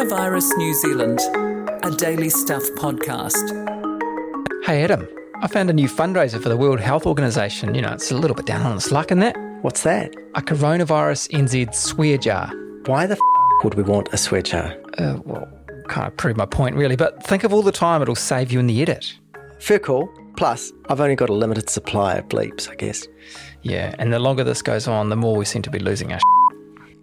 Coronavirus New Zealand, a daily stuff podcast. Hey Adam, I found a new fundraiser for the World Health Organization. You know, it's a little bit down on its luck in that. What's that? A coronavirus NZ swear jar. Why the f- would we want a swear jar? Uh, well, kind of prove my point really, but think of all the time it'll save you in the edit. Fair call. Plus, I've only got a limited supply of bleeps, I guess. Yeah, and the longer this goes on, the more we seem to be losing our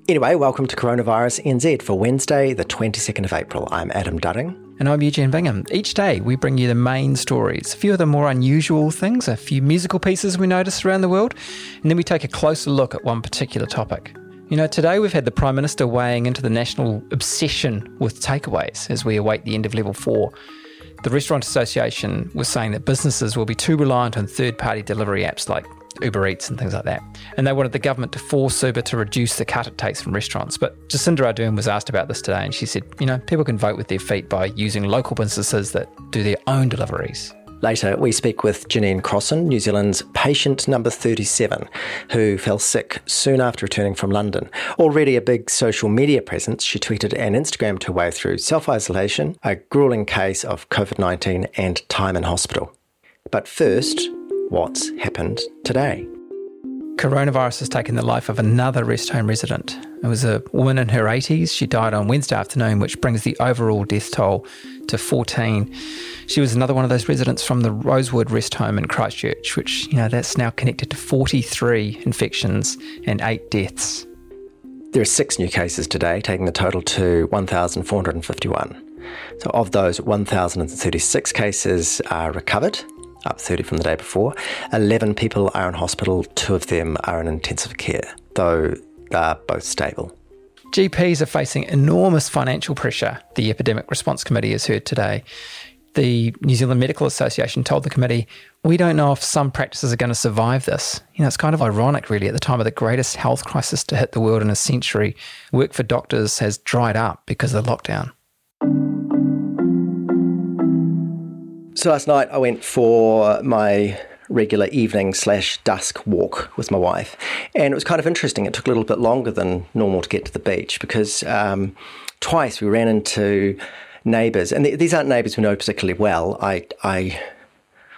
Anyway, welcome to Coronavirus NZ for Wednesday, the 22nd of April. I'm Adam Dudding. And I'm Eugene Bingham. Each day we bring you the main stories, a few of the more unusual things, a few musical pieces we notice around the world, and then we take a closer look at one particular topic. You know, today we've had the Prime Minister weighing into the national obsession with takeaways as we await the end of level four. The Restaurant Association was saying that businesses will be too reliant on third party delivery apps like Uber Eats and things like that. And they wanted the government to force Uber to reduce the cut it takes from restaurants. But Jacinda Ardern was asked about this today, and she said, you know, people can vote with their feet by using local businesses that do their own deliveries. Later, we speak with Jenene Crossan, New Zealand's patient number 37, who fell sick soon after returning from London. Already a big social media presence, she tweeted and Instagrammed her way through self isolation, a grueling case of COVID 19, and time in hospital. But first, what's happened today. Coronavirus has taken the life of another rest home resident. It was a woman in her 80s. She died on Wednesday afternoon, which brings the overall death toll to 14. She was another one of those residents from the Rosewood Rest Home in Christchurch, which, you know, that's now connected to 43 infections and eight deaths. There are six new cases today, taking the total to 1,451. So, of those, 1,036 cases are recovered up 30 from the day before. 11 people are in hospital, two of them are in intensive care, though they are both stable. GPs are facing enormous financial pressure, the Epidemic Response Committee has heard today. The New Zealand Medical Association told the committee, We don't know if some practices are going to survive this. You know, it's kind of ironic, really, at the time of the greatest health crisis to hit the world in a century, work for doctors has dried up because of the lockdown. So last night I went for my regular evening slash dusk walk with my wife, and it was kind of interesting. It took a little bit longer than normal to get to the beach because um, twice we ran into neighbours, and th- these aren't neighbours we know particularly well. I, I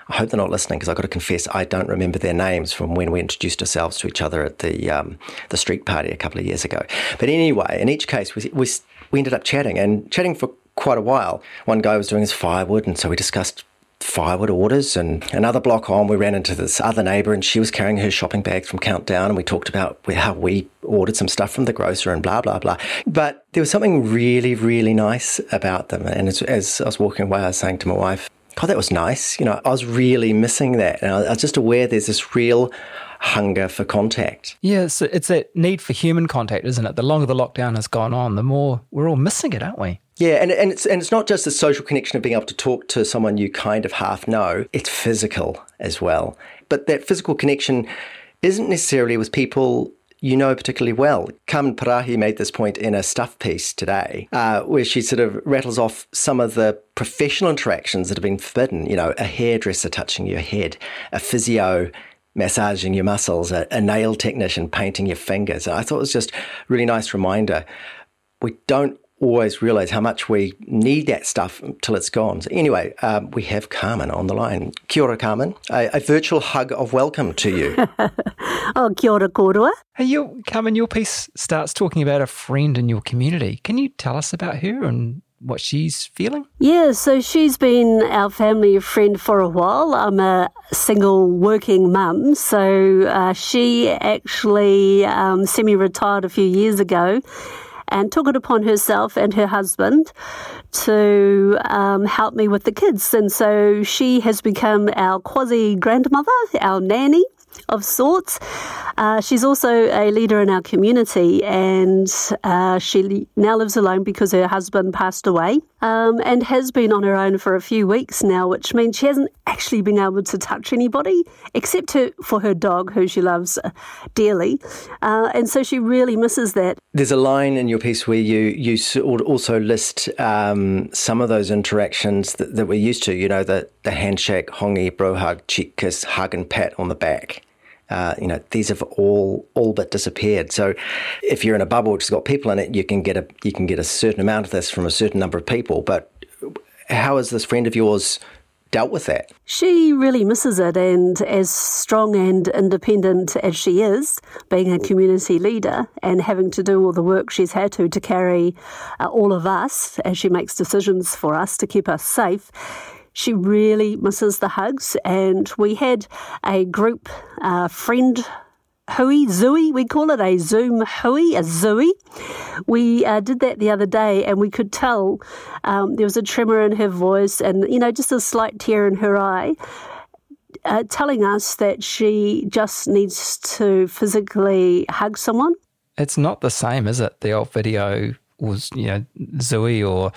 I hope they're not listening because I've got to confess I don't remember their names from when we introduced ourselves to each other at the um, the street party a couple of years ago. But anyway, in each case, we, we, we ended up chatting and chatting for quite a while. One guy was doing his firewood, and so we discussed firewood orders. And another block on, we ran into this other neighbour, and she was carrying her shopping bags from Countdown, and we talked about how we ordered some stuff from the grocer and blah blah blah. But there was something really really nice about them. And as, as I was walking away, I was saying to my wife, "God, that was nice." You know, I was really missing that, and I was just aware there's this real hunger for contact. Yeah, it's, it's that need for human contact, isn't it? The longer the lockdown has gone on, the more we're all missing it, aren't we? Yeah, and, and it's and it's not just the social connection of being able to talk to someone you kind of half know. It's physical as well. But that physical connection isn't necessarily with people you know particularly well. Carmen Parahi made this point in a stuff piece today, uh, where she sort of rattles off some of the professional interactions that have been forbidden. You know, a hairdresser touching your head, a physio massaging your muscles, a, a nail technician painting your fingers. I thought it was just a really nice reminder. We don't always realize how much we need that stuff until it's gone. So anyway, um, we have Carmen on the line. Kia ora, Carmen. A, a virtual hug of welcome to you. oh, kia ora korua. Hey, you, Carmen, your piece starts talking about a friend in your community. Can you tell us about her and what she's feeling? Yeah, so she's been our family friend for a while. I'm a single working mum, so uh, she actually um, semi retired a few years ago and took it upon herself and her husband to um, help me with the kids. And so she has become our quasi grandmother, our nanny of sorts. Uh, she's also a leader in our community, and uh, she now lives alone because her husband passed away um, and has been on her own for a few weeks now, which means she hasn't actually been able to touch anybody except her, for her dog, who she loves uh, dearly. Uh, and so she really misses that. There's a line in your piece where you, you also list um, some of those interactions that, that, we're used to, you know, the, the handshake, hongi, bro hug, cheek kiss, hug and pat on the back. Uh, you know, these have all all but disappeared. So, if you're in a bubble which has got people in it, you can get a you can get a certain amount of this from a certain number of people. But how has this friend of yours dealt with that? She really misses it, and as strong and independent as she is, being a community leader and having to do all the work she's had to to carry uh, all of us as she makes decisions for us to keep us safe she really misses the hugs. And we had a group uh, friend hui, zooey, we call it a Zoom hui, a zooey. We uh, did that the other day and we could tell um, there was a tremor in her voice and, you know, just a slight tear in her eye. Uh, telling us that she just needs to physically hug someone. It's not the same, is it? The old video was, you know, Zooey or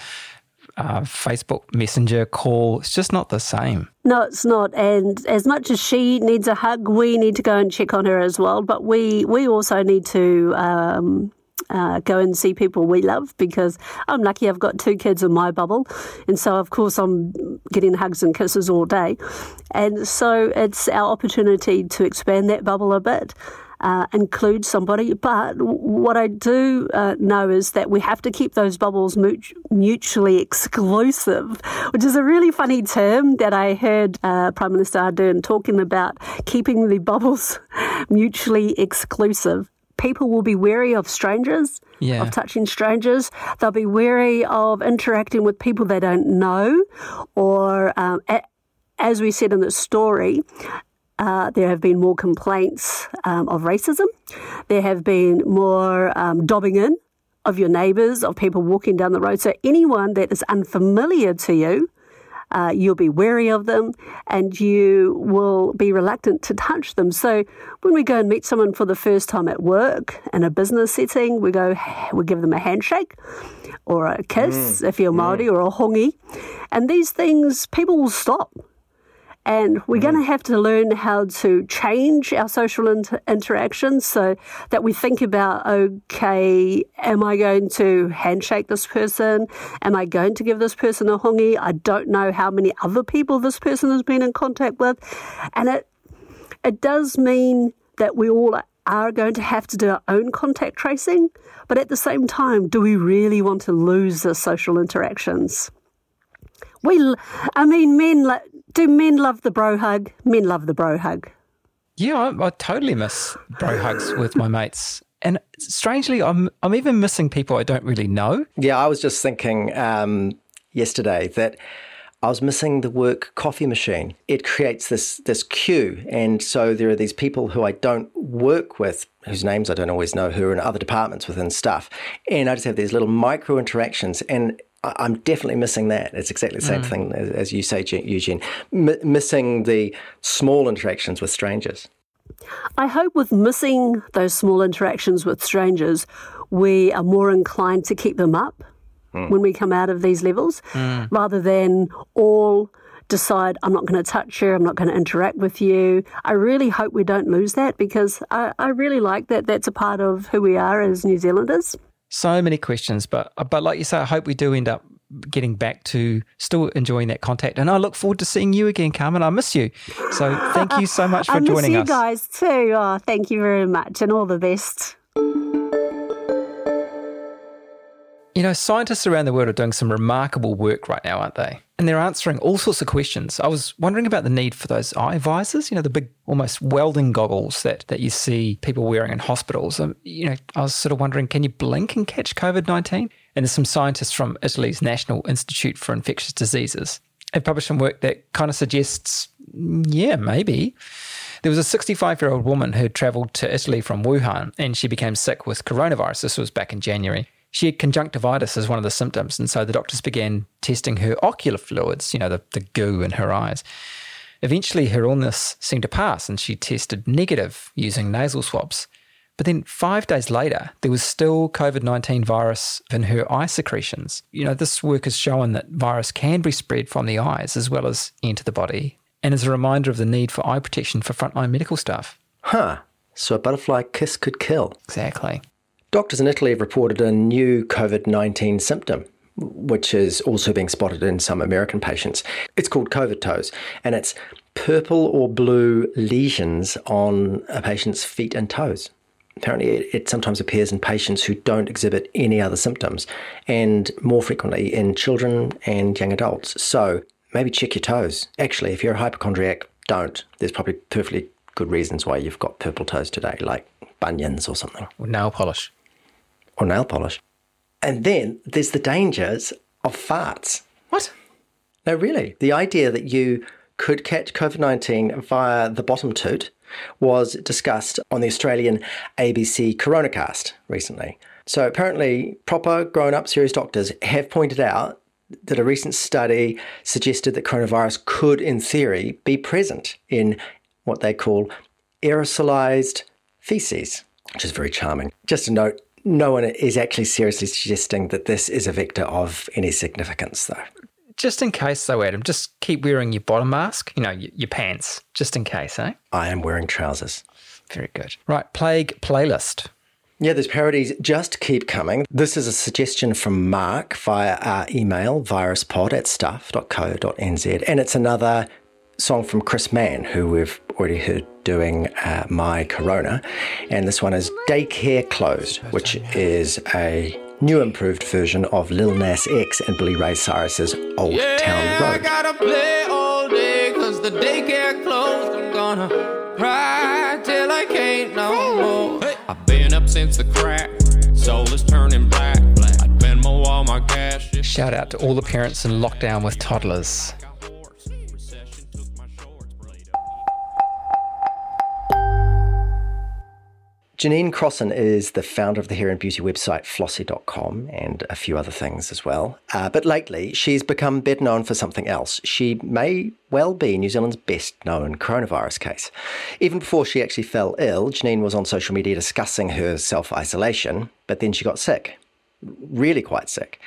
uh, Facebook Messenger call. It's just not the same. No, it's not. And as much as she needs a hug, we need to go and check on her as well. But we we also need to. Um, uh, go and see people we love because I'm lucky I've got two kids in my bubble. And so, of course, I'm getting hugs and kisses all day. And so, it's our opportunity to expand that bubble a bit uh, include somebody. But what I do uh, know is that we have to keep those bubbles mutually exclusive, which is a really funny term that I heard uh, Prime Minister Ardern talking about keeping the bubbles mutually exclusive people will be wary of strangers, yeah. of touching strangers. They'll be wary of interacting with people they don't know, or um, a, as we said in the story, uh, there have been more complaints um, of racism. There have been more um, dobbing in of your neighbours, of people walking down the road. So anyone that is unfamiliar to you, uh, you'll be wary of them and you will be reluctant to touch them. So when we go and meet someone for the first time at work in a business setting, we go, we give them a handshake or a kiss mm. if you're Māori mm. or a hongi. And these things, people will stop and we're mm. going to have to learn how to change our social inter- interactions so that we think about okay, am I going to handshake this person? Am I going to give this person a hongi? I don't know how many other people this person has been in contact with. And it, it does mean that we all are going to have to do our own contact tracing. But at the same time, do we really want to lose the social interactions? We, I mean, men do men love the bro hug? Men love the bro hug. Yeah, I, I totally miss bro hugs with my mates. And strangely, I'm I'm even missing people I don't really know. Yeah, I was just thinking um, yesterday that I was missing the work coffee machine. It creates this this queue, and so there are these people who I don't work with, whose names I don't always know, who are in other departments within stuff, and I just have these little micro interactions, and I'm definitely missing that. It's exactly the same mm. thing as, as, you say, Eugene. M- missing the small interactions with strangers. I hope with missing those small interactions with strangers, we are more inclined to keep them up mm. when we come out of these levels mm. rather than all decide I'm not going to touch you, I'm not going to interact with you. I really hope we don't lose that because I, I really like that. That's a part of who we are as New Zealanders. So many questions, but but like you say, I hope we do end up getting back to still enjoying that contact. And I look forward to seeing you again, Carmen. I miss you. So thank you so much for joining us. I miss you guys too. Oh, thank you very much and all the best. You know, scientists around the world are doing some remarkable work right now, aren't they? And they're answering all sorts of questions. I was wondering about the need for those eye visors, you know, the big, almost welding goggles that, that you see people wearing in hospitals. Um, you know, I was sort of wondering, can you blink and catch COVID 19? And there's some scientists from Italy's National Institute for Infectious Diseases They've published some work that kind of suggests, yeah, maybe. There was a 65 year old woman who traveled to Italy from Wuhan and she became sick with coronavirus. This was back in January. She had conjunctivitis as one of the symptoms, and so the doctors began testing her ocular fluids, you know, the, the goo in her eyes. Eventually, her illness seemed to pass, and she tested negative using nasal swabs. But then five days later, there was still COVID 19 virus in her eye secretions. You know, this work has shown that virus can be spread from the eyes as well as into the body, and is a reminder of the need for eye protection for frontline medical staff. Huh. So a butterfly kiss could kill. Exactly. Doctors in Italy have reported a new COVID 19 symptom, which is also being spotted in some American patients. It's called COVID toes, and it's purple or blue lesions on a patient's feet and toes. Apparently, it, it, sometimes appears in patients who don't exhibit any other symptoms, and more frequently in children and young adults. So maybe check your toes. Actually, if you're a hypochondriac, don't. There's probably perfectly good reasons why you've got purple toes today, like bunions or something. Nail polish. Or nail polish. And then there's the dangers of farts. What? No, really. The idea that you could catch COVID 19 via the bottom toot was discussed on the Australian ABC Coronacast recently. So apparently, proper grown up serious doctors have pointed out that a recent study suggested that coronavirus could, in theory, be present in what they call aerosolized feces, which is very charming. Just a note no one is actually seriously suggesting that this is a vector of any significance, though. Just in case, though, Adam, just keep wearing your bottom mask, you know, your, your pants, just in case, eh? I am wearing trousers. Very good. Right, plague playlist. Yeah, those parodies just keep coming. This is a suggestion from Mark via our email, viruspod at stuff.co.nz. And it's another song from Chris Mann, who we've already heard doing uh, My Corona. And this one is Daycare Closed, which is a new improved version of Lil Nas X and Billy Ray Cyrus's Old yeah, Town Road. I gotta play all day cause the daycare closed. I'm gonna cry till I can't no more. Hey. I've been up since the crack, soul is turning black. I Venmo all my cash. Shout out to all the parents in lockdown with toddlers. Jenene Crossan is the founder of the hair and beauty website Flossie.com and a few other things as well. Uh, but lately, she's become better known for something else. She may well be New Zealand's best known coronavirus case. Even before she actually fell ill, Jenene was on social media discussing her self isolation, but then she got sick. Really quite sick.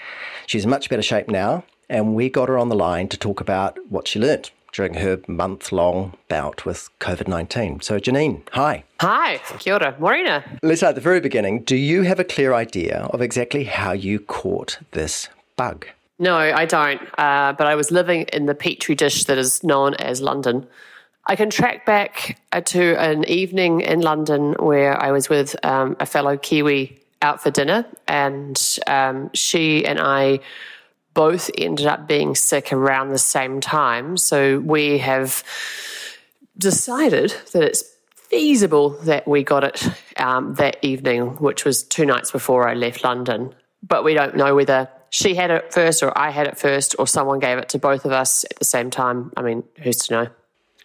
She's in much better shape now, and we got her on the line to talk about what she learnt during her month long bout with COVID 19. So, Jenene, hi. Hi, kia ora, Morena. Let's start at the very beginning. Do you have a clear idea of exactly how you caught this bug? No, I don't. Uh, but I was living in the petri dish that is known as London. I can track back uh, to an evening in London where I was with um, a fellow Kiwi out for dinner, and um, she and I both ended up being sick around the same time. So we have decided that it's feasible that we got it um, that evening, which was two nights before I left London. But we don't know whether she had it first or I had it first or someone gave it to both of us at the same time. I mean, who's to know?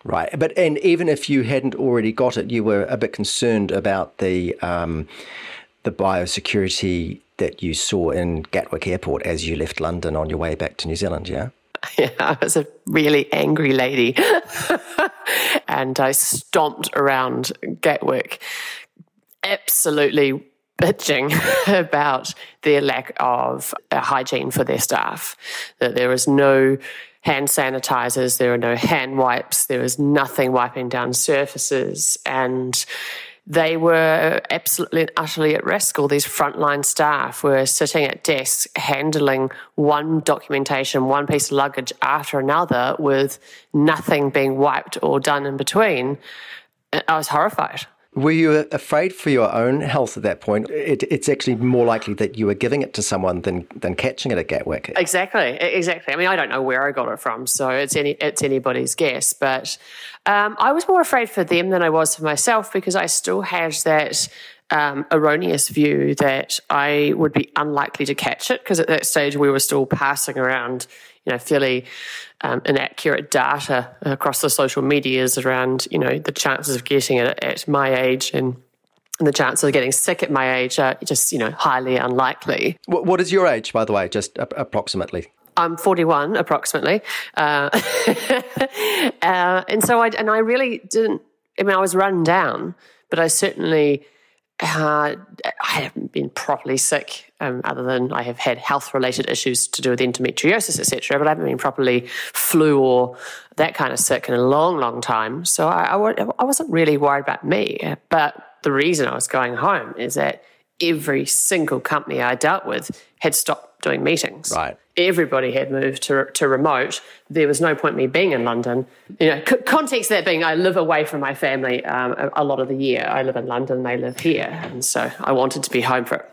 Right, but and even if you hadn't already got it, you were a bit concerned about the um, the biosecurity that you saw in Gatwick Airport as you left London on your way back to New Zealand, yeah? Yeah, I was a really angry lady. and I stomped around Gatwick, absolutely bitching about their lack of hygiene for their staff. That there was no hand sanitizers, there are no hand wipes, there was nothing wiping down surfaces. And they were absolutely and utterly at risk. All these frontline staff were sitting at desks handling one documentation, one piece of luggage after another with nothing being wiped or done in between. I was horrified. Were you afraid for your own health at that point? It, it's actually more likely that you were giving it to someone than than catching it at Gatwick. Exactly, exactly. I mean, I don't know where I got it from, so it's any it's anybody's guess. But um, I was more afraid for them than I was for myself because I still had that um, erroneous view that I would be unlikely to catch it because at that stage we were still passing around, you know, fairly um, inaccurate data across the social medias around, you know, the chances of getting it at my age and and the chances of getting sick at my age are just, you know, highly unlikely. What, what is your age, by the way, just approximately? I'm 41 approximately, uh, uh, and so I and I really didn't. I mean, I was run down, but I certainly uh, I haven't been properly sick, um, other than I have had health related issues to do with endometriosis, etc. But I haven't been properly flu or that kind of sick in a long, long time. So I, I, I wasn't really worried about me. But the reason I was going home is that every single company I dealt with had stopped doing meetings. Right. Everybody had moved to, to remote. There was no point me being in London. You know, c- context that being, I live away from my family um, a, a lot of the year. I live in London, they live here, and so I wanted to be home for it.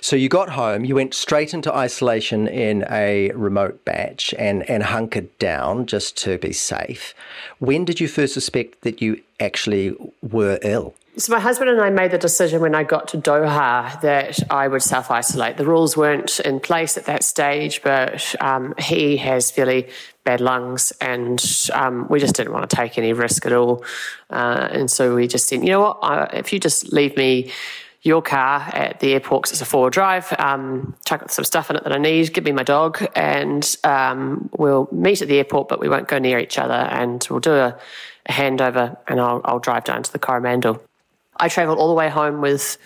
So you got home, you went straight into isolation in a remote bach and, and hunkered down just to be safe. When did you first suspect that you actually were ill? So my husband and I made the decision when I got to Doha that I would self isolate. The rules weren't in place at that stage, but um, he has fairly bad lungs, and um, we just didn't want to take any risk at all. Uh, and so we just said, you know what, I, if you just leave me your car at the airport because it's a four wheel drive. Um, chuck some stuff in it that I need. Give me my dog, and um, we'll meet at the airport, but we won't go near each other. And we'll do a, handover, and I'll, I'll drive down to the Coromandel. I travelled all the way home with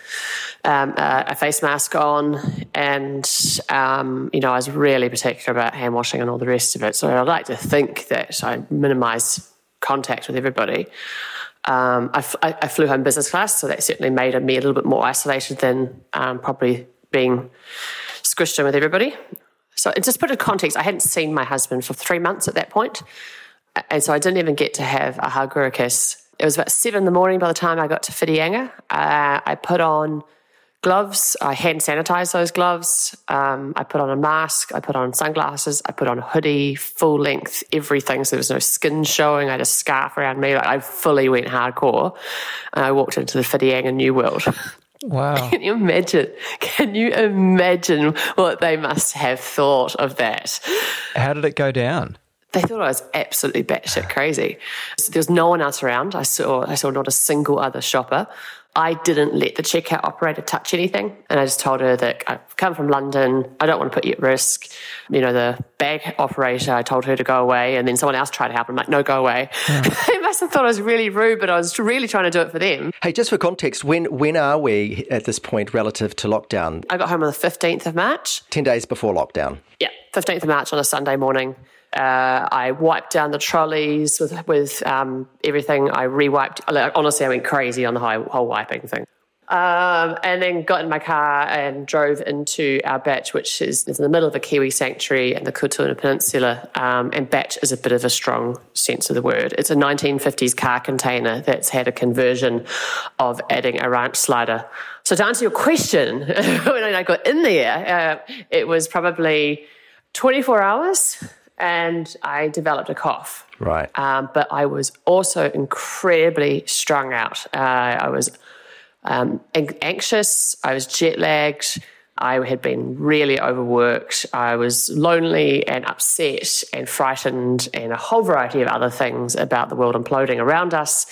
um, a, a, face mask on, and um, you know I was really particular about hand washing and all the rest of it. So I'd like to think that I minimise contact with everybody. Um, I, I, flew home business class, so that certainly made me a little bit more isolated than um, probably being squished in with everybody. So, just put in context, I hadn't seen my husband for three months at that point, and so I didn't even get to have a hug or a kiss it was about seven in the morning by the time I got to Whitianga. Uh, I put on gloves. I hand sanitized those gloves. Um, I put on a mask. I put on sunglasses. I put on a hoodie, full length, everything. So there was no skin showing. I had a scarf around me. Like I fully went hardcore. And I walked into the Whitianga New World. Wow. Can you imagine? Can you imagine what they must have thought of that? How did it go down? They thought I was absolutely batshit crazy. So there was no one else around. I saw I saw not a single other shopper. I didn't let the checkout operator touch anything. And I just told her that I've come from London. I don't want to put you at risk. You know, the bag operator, I told her to go away. And then someone else tried to help. I'm like, no, go away. Yeah. they must have thought I was really rude, but I was really trying to do it for them. Hey, just for context, when, when are we at this point relative to lockdown? I got home on the 15th of March. 10 days before lockdown. Yeah, 15th of March on a Sunday morning. Uh, I wiped down the trolleys with with um, everything. I rewiped. Honestly, I went crazy on the whole, wiping thing. Um, and then got in my car and drove into our Bach, which is, is in the middle of a Kiwi sanctuary in the Kuaotunu Peninsula. Um, and Bach is a bit of a strong sense of the word. It's a 1950s car container that's had a conversion of adding a ranch slider. So to answer your question, when I got in there, uh, it was probably 24 hours and I developed a cough. Right. Um, but I was also incredibly strung out. Uh, I was um, anxious. I was jet lagged. I had been really overworked. I was lonely and upset and frightened and a whole variety of other things about the world imploding around us.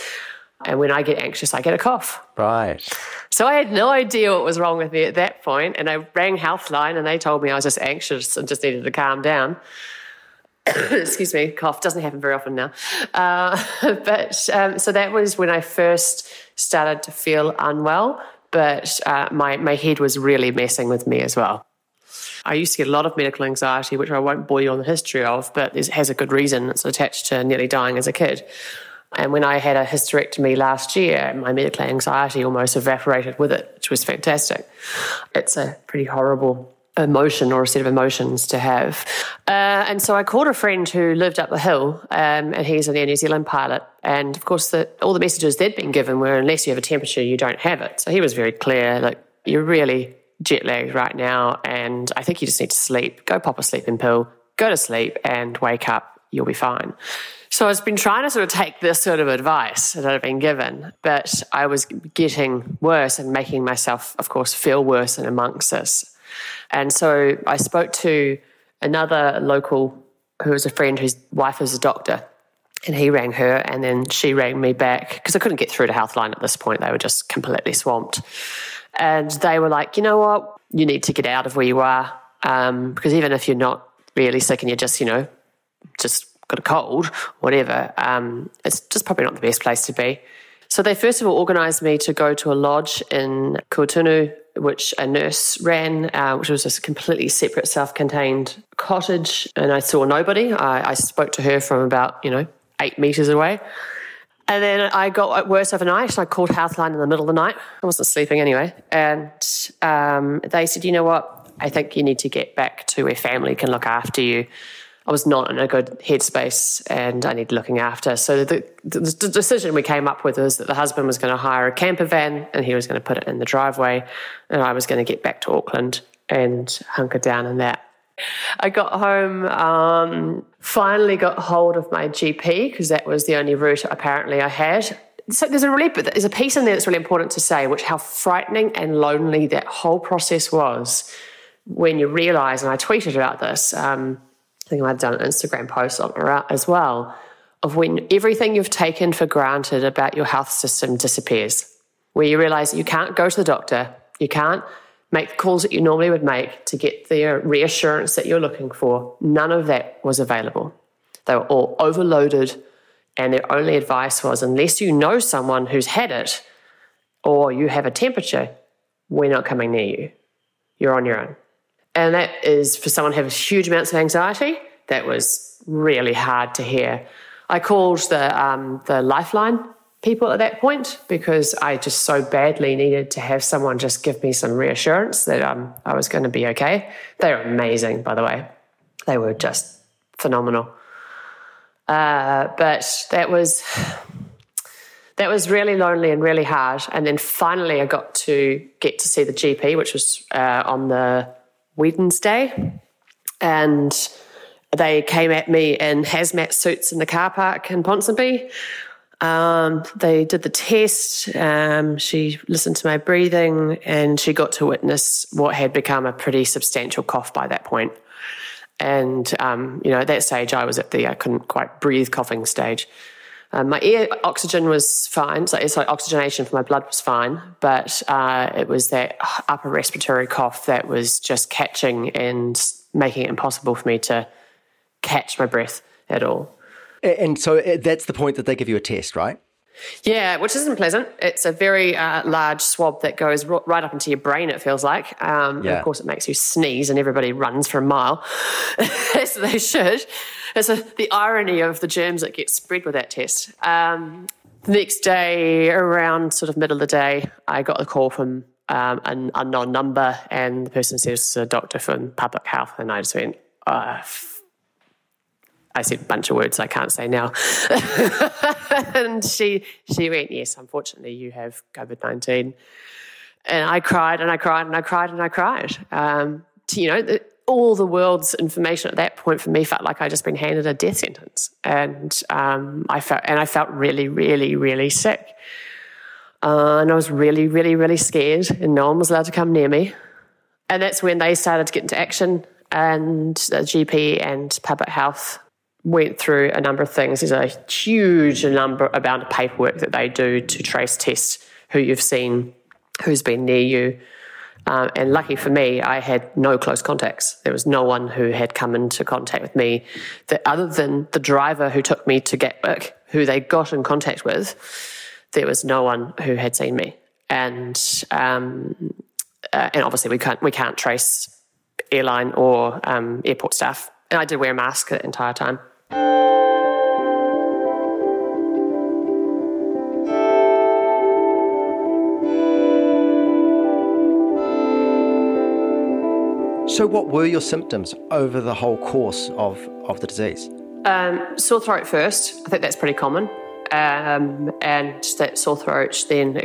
And when I get anxious, I get a cough. Right. So I had no idea what was wrong with me at that point. point, And I rang Healthline and they told me I was just anxious and just needed to calm down. excuse me, cough doesn't happen very often now. Uh, but um, so that was when I first started to feel unwell, but uh, my, my head was really messing with me as well. I used to get a lot of medical anxiety, which I won't bore you on the history of, but it has a good reason. It's attached to nearly dying as a kid. And when I had a hysterectomy last year, my medical anxiety almost evaporated with it, which was fantastic. It's a pretty horrible emotion or a set of emotions to have. Uh, and so I called a friend who lived up the hill, um, and he's an Air New Zealand pilot. And of course, the, all the messages they'd been given were unless you have a temperature, you don't have it. So he was very clear like, you're really jet lagged right now, and I think you just need to sleep. Go pop a sleeping pill, go to sleep, and wake up. You'll be fine. So I've been trying to sort of take this sort of advice that I've been given, but I was getting worse and making myself, of course, feel worse and amongst this. And so I spoke to another local who was a friend whose wife is a doctor. And he rang her, and then she rang me back because I couldn't get through to Healthline at this point. They were just completely swamped. And they were like, you know what? You need to get out of where you are. Um, because even if you're not really sick and you're just, you know, just got a cold, whatever, um, it's just probably not the best place to be. So they first of all organised me to go to a lodge in Kuaotunu which a nurse ran, uh, which was just a completely separate, self-contained cottage. And I saw nobody. I, I spoke to her from about, you know, eight meters away. And then I got worse overnight. I called Healthline in the middle of the night. I wasn't sleeping anyway. And um, they said, you know what? I think you need to get back to where family can look after you. I was not in a good headspace and I needed looking after. So the, the, the decision we came up with was that the husband was going to hire a camper van and he was going to put it in the driveway and I was going to get back to Auckland and hunker down in that. I got home, um, finally got hold of my GP because that was the only route apparently I had. So there's a really there's a piece in there that's really important to say, which how frightening and lonely that whole process was when you realise, and I tweeted about this. Um, think I might have done an Instagram post on it uh, as well, of when everything you've taken for granted about your health system disappears, where you realise you can't go to the doctor, you can't make the calls that you normally would make to get the reassurance that you're looking for. None of that was available. They were all overloaded, and their only advice was unless you know someone who's had it or you have a temperature, we're not coming near you. You're on your own. And that is for someone who has huge amounts of anxiety, that was really hard to hear. I called the, um, the Lifeline people at that point because I just so badly needed to have someone just give me some reassurance that um, I was going to be okay. They were amazing, by the way. They were just phenomenal. Uh, but that was that was really lonely and really hard. And then finally, I got to get to see the GP, which was uh, on the Wednesday, and they came at me in hazmat suits in the car park in Ponsonby um, they did the test. Um, she listened to my breathing and she got to witness what had become a pretty substantial cough by that point. And, um, you know, at that stage, I was at the I couldn't quite breathe coughing stage. Um, my ear oxygen was fine, so, so, oxygenation for my blood was fine, but uh, it was that upper respiratory cough that was just catching and making it impossible for me to catch my breath at all. And so uh, that's the point that they give you a test, right? Yeah, which isn't pleasant. It's a very uh, large swab that goes right up into your brain, it feels like. Um, yeah. of course, it makes you sneeze and everybody runs for a mile, as they should. It's a, the irony of the germs that get spread with that test. Um, the next day, around sort of middle of the day, I got a call from um, an unknown number, and the person says it's a doctor from public health. And I just went, oh, I said a bunch of words I can't say now. and she she went, Yes, unfortunately you have COVID nineteen. And I cried and I cried and I cried and I cried. Um, you know, all the world's information at that point for me felt like I'd just been handed a death sentence. And um, I felt and I felt really, really, really sick. Uh, and I was really, really, really scared, and no one was allowed to come near me. And that's when they started to get into action and the GP and public health went through a number of things. There's a huge number amount of paperwork that they do to trace test who you've seen, who's been near you. Um, and lucky for me, I had no close contacts. There was no one who had come into contact with me that other than the driver who took me to Gatwick, who they got in contact with, there was no one who had seen me. And um, uh, and obviously we can't we can't trace airline or um, airport staff. And I did wear a mask the entire time. So, what were your symptoms over the whole course of, of the disease? Um, sore throat first. I think that's pretty common. Um, and that sore throat then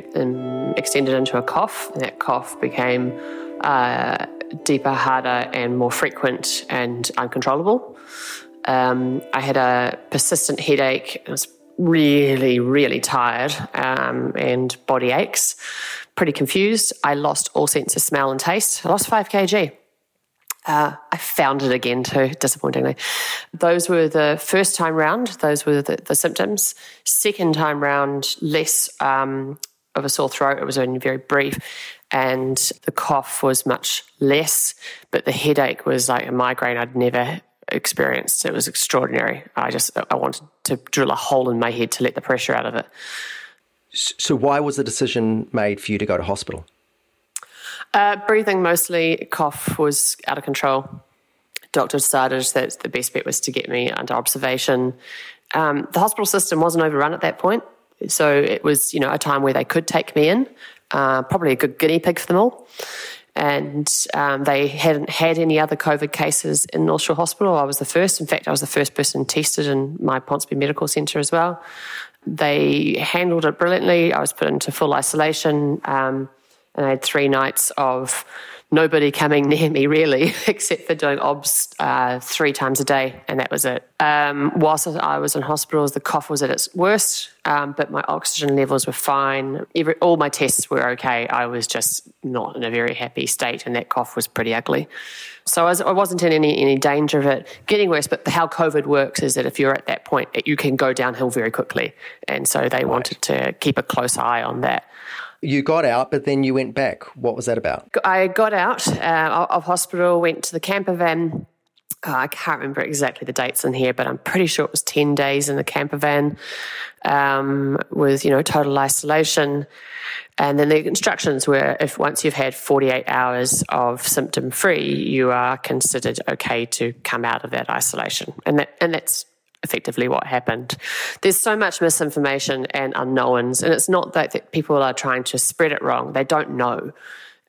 extended into a cough, and that cough became uh, deeper, harder, and more frequent and uncontrollable. Um, I had a persistent headache. I was really, really tired um, and body aches. Pretty confused. I lost all sense of smell and taste. I lost 5 kg. Uh, I found it again too, disappointingly. Those were the first time round, those were the, the symptoms. Second time round, less um, of a sore throat. It was only very brief. And the cough was much less, but the headache was like a migraine I'd never experienced. It was extraordinary. I just I wanted to drill a hole in my head to let the pressure out of it. So why was the decision made for you to go to hospital? Uh, breathing mostly, cough was out of control. Doctor decided that the best bet was to get me under observation. Um, the hospital system wasn't overrun at that point, so it was you know a time where they could take me in, uh, probably a good guinea pig for them all. and um, they hadn't had any other COVID cases in North Shore Hospital. I was the first. In fact, I was the first person tested in my Ponsonby Medical Centre as well. They handled it brilliantly. I was put into full isolation, um, and I had three nights of nobody coming near me really, except for doing obs uh, three times a day, and that was it. Um, whilst I was in hospitals, the cough was at its worst, um, but my oxygen levels were fine. Every, all my tests were okay. I was just not in a very happy state, and that cough was pretty ugly. So I, was, I wasn't in any, any danger of it getting worse. But how COVID works is that if you're at that point, you can go downhill very quickly, and so they right. wanted to keep a close eye on that you got out, but then you went back. What was that about? I got out uh, of hospital, went to the camper van. Oh, I can't remember exactly the dates in here, but I'm pretty sure it was 10 days in the camper van um, with, you know, total isolation. And then the instructions were if once you've had 48 hours of symptom free, you are considered okay to come out of that isolation. And that, and that's effectively what happened. There's so much misinformation and unknowns, and it's not that, that people are trying to spread it wrong, they don't know.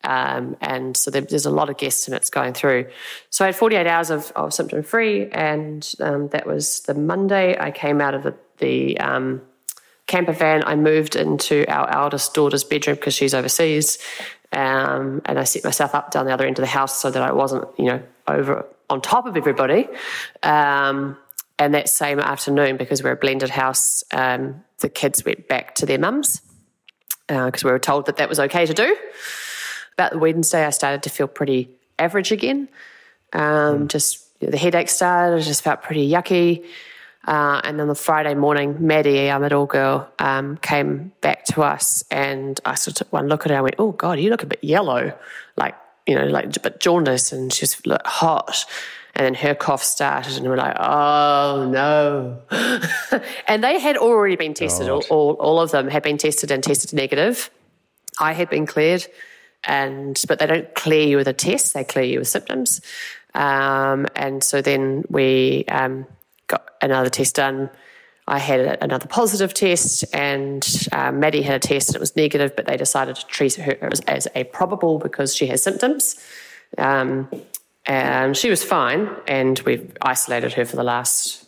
Um, and so there, there's a lot of guesstimates going through. So I had 48 hours of, of symptom free, and um, that was the Monday. I came out of the, the um, camper van. I moved into our eldest daughter's bedroom because she's overseas, um, and I set myself up down the other end of the house so that I wasn't, you know, over on top of everybody. Um, and that same afternoon, because we're a blended house, um, the kids went back to their mums because uh, we were told that that was okay to do. About the Wednesday, I started to feel pretty average again. Um, mm. Just you know, the headache started, I just felt pretty yucky. Uh, and then the Friday morning, Maddie, our middle girl, um, came back to us, and I sort of took one look at her. and went, "Oh God, you look a bit yellow, like you know, like a bit jaundice," and she's hot. And then her cough started, and we're like, oh no. and they had already been tested, all, all, all, of them had been tested and tested negative. I had been cleared, and but they don't clear you with a test, they clear you with symptoms. Um, and so then we um, got another test done. I had another positive test, and um, Maddie had a test and it was negative, but they decided to treat her as, as a probable because she has symptoms. Um, and she was fine, and we've isolated her for the last,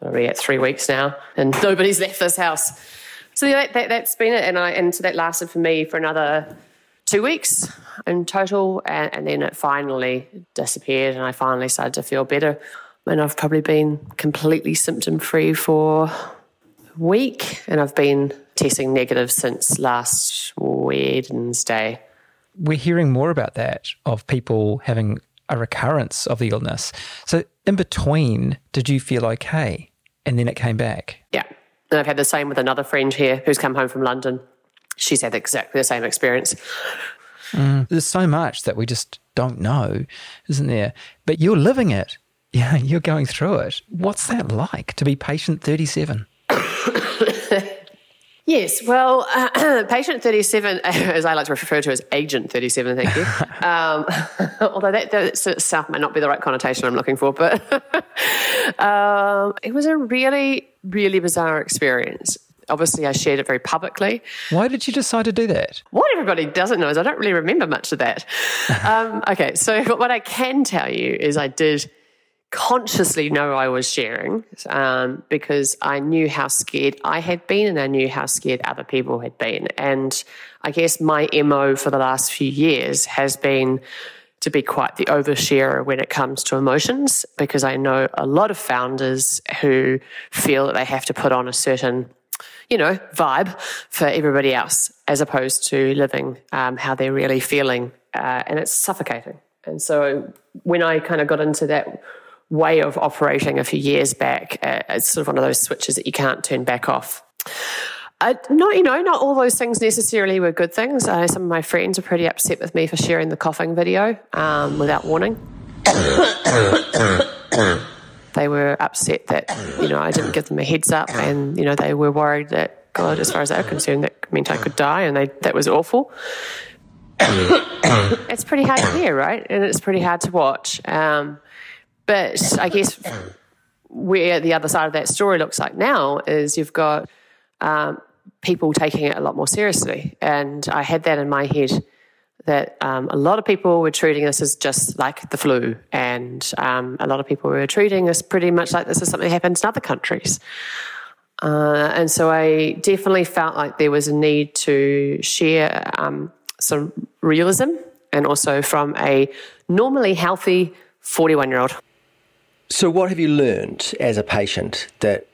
we at three weeks now, and nobody's left this house. So that, that, has been it, and, I, and so that lasted for me for another two weeks in total, and, and then it finally disappeared, and I finally started to feel better. And I've probably been completely symptom free for a week, and I've been testing negative since last Wednesday. We're hearing more about that of people having a recurrence of the illness. So, in between, did you feel okay? And then it came back? Yeah. And I've had the same with another friend here who's come home from London. She's had exactly the same experience. Mm, there's so much that we just don't know, isn't there? But you're living it. Yeah, you're going through it. What's that like to be patient 37? Yes, well, uh, patient 37, as I like to refer to as agent 37, thank you. um, although that, that itself might not be the right connotation I'm looking for, but um, it was a really, really bizarre experience. Obviously, I shared it very publicly. Why did you decide to do that? What everybody doesn't know is I don't really remember much of that. um, okay, so what I can tell you is I did consciously know I was sharing um, because I knew how scared I had been and I knew how scared other people had been. And I guess my MO for the last few years has been to be quite the oversharer when it comes to emotions because I know a lot of founders who feel that they have to put on a certain you know, vibe for everybody else as opposed to living um, how they're really feeling. Uh, and it's suffocating. And so when I kind of got into that way of operating a few years back. Uh, it's sort of one of those switches that you can't turn back off. Uh, not, you know, not all those things necessarily were good things. Uh, some of my friends are pretty upset with me for sharing the coughing video um, without warning. they were upset that, you know, I didn't give them a heads up and, you know, they were worried that, God, as far as they were concerned, that meant I could die and they, that was awful. it's pretty hard to hear, right? And it's pretty hard to watch. Um, but I guess where the other side of that story looks like now is you've got um, people taking it a lot more seriously. And I had that in my head that um, a lot of people were treating this as just like the flu, and um, a lot of people were treating this pretty much like this is something that happens in other countries. Uh, and so I definitely felt like there was a need to share um, some realism and also from a normally healthy 41 year old. So, what have you learned as a patient that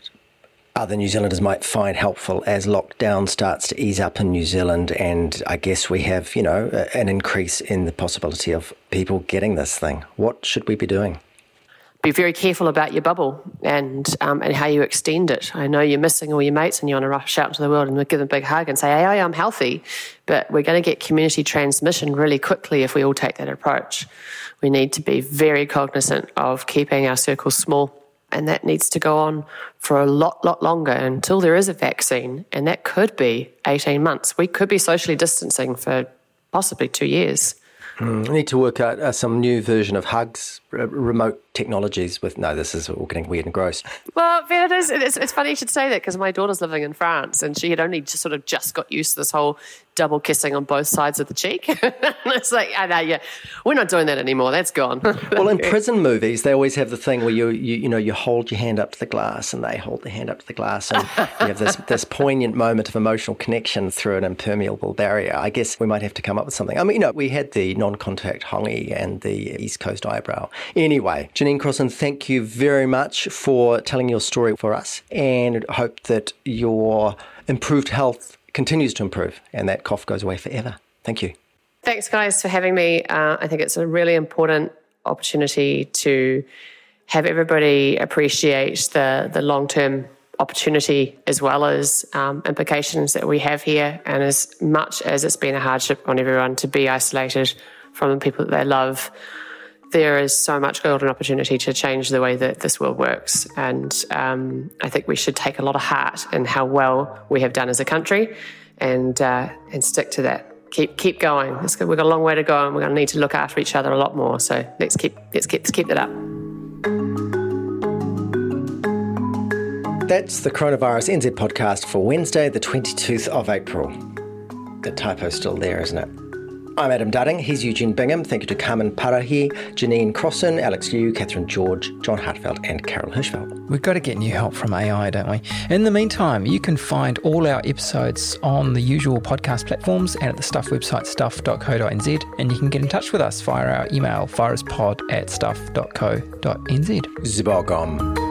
other New Zealanders might find helpful as lockdown starts to ease up in New Zealand? And I guess we have, you know, an increase in the possibility of people getting this thing. What should we be doing? Be very careful about your bubble and um, and how you extend it. I know you're missing all your mates and you want to rush out into the world and give them a big hug and say, "Hey, I'm healthy," but we're going to get community transmission really quickly if we all take that approach. We need to be very cognizant of keeping our circles small, and that needs to go on for a lot, lot longer until there is a vaccine, and that could be 18 months. We could be socially distancing for possibly two years. Mm, need to work out uh, some new version of hugs, r- remote technologies with. No, this is all getting weird and gross. Well, it is. It's, it's funny you should say that because my daughter's living in France and she had only just sort of just got used to this whole double kissing on both sides of the cheek. it's like, ah, I know, yeah, we're not doing that anymore. That's gone. well, in prison movies, they always have the thing where you, you, you know, you hold your hand up to the glass and they hold their hand up to the glass, and you have this this poignant moment of emotional connection through an impermeable barrier. I guess we might have to come up with something. I mean, you know, we had the non-contact hongi and the East Coast eyebrow. Anyway, Jenene Crossan, thank you very much for telling your story for us, and hope that your improved health continues to improve and that cough goes away forever. Thank you. Thanks, guys, for having me. Uh, I think it's a really important opportunity to have everybody appreciate the, the long term opportunity as well as um, implications that we have here. And as much as it's been a hardship on everyone to be isolated from the people that they love, there is so much golden opportunity to change the way that this world works. And um, I think we should take a lot of heart in how well we have done as a country and, uh, and stick to that. Keep, keep going. We've got a long way to go and we're going to need to look after each other a lot more. So let's keep, let's keep, let's keep that up. That's the Coronavirus NZ podcast for Wednesday, the 22th of April. The typo's still there, isn't it? I'm Adam Dudding. He's Eugene Bingham. Thank you to Carmen Parahi, Jenene Crossan, Alex Liu, Catherine George, John Hartfeld, and Carol Hirschfeld. We've got to get new help from AI, don't we? In the meantime, you can find all our episodes on the usual podcast platforms and at the Stuff website, stuff.co.nz. And you can get in touch with us via our email, viruspod at stuff.co.nz. Zibogom.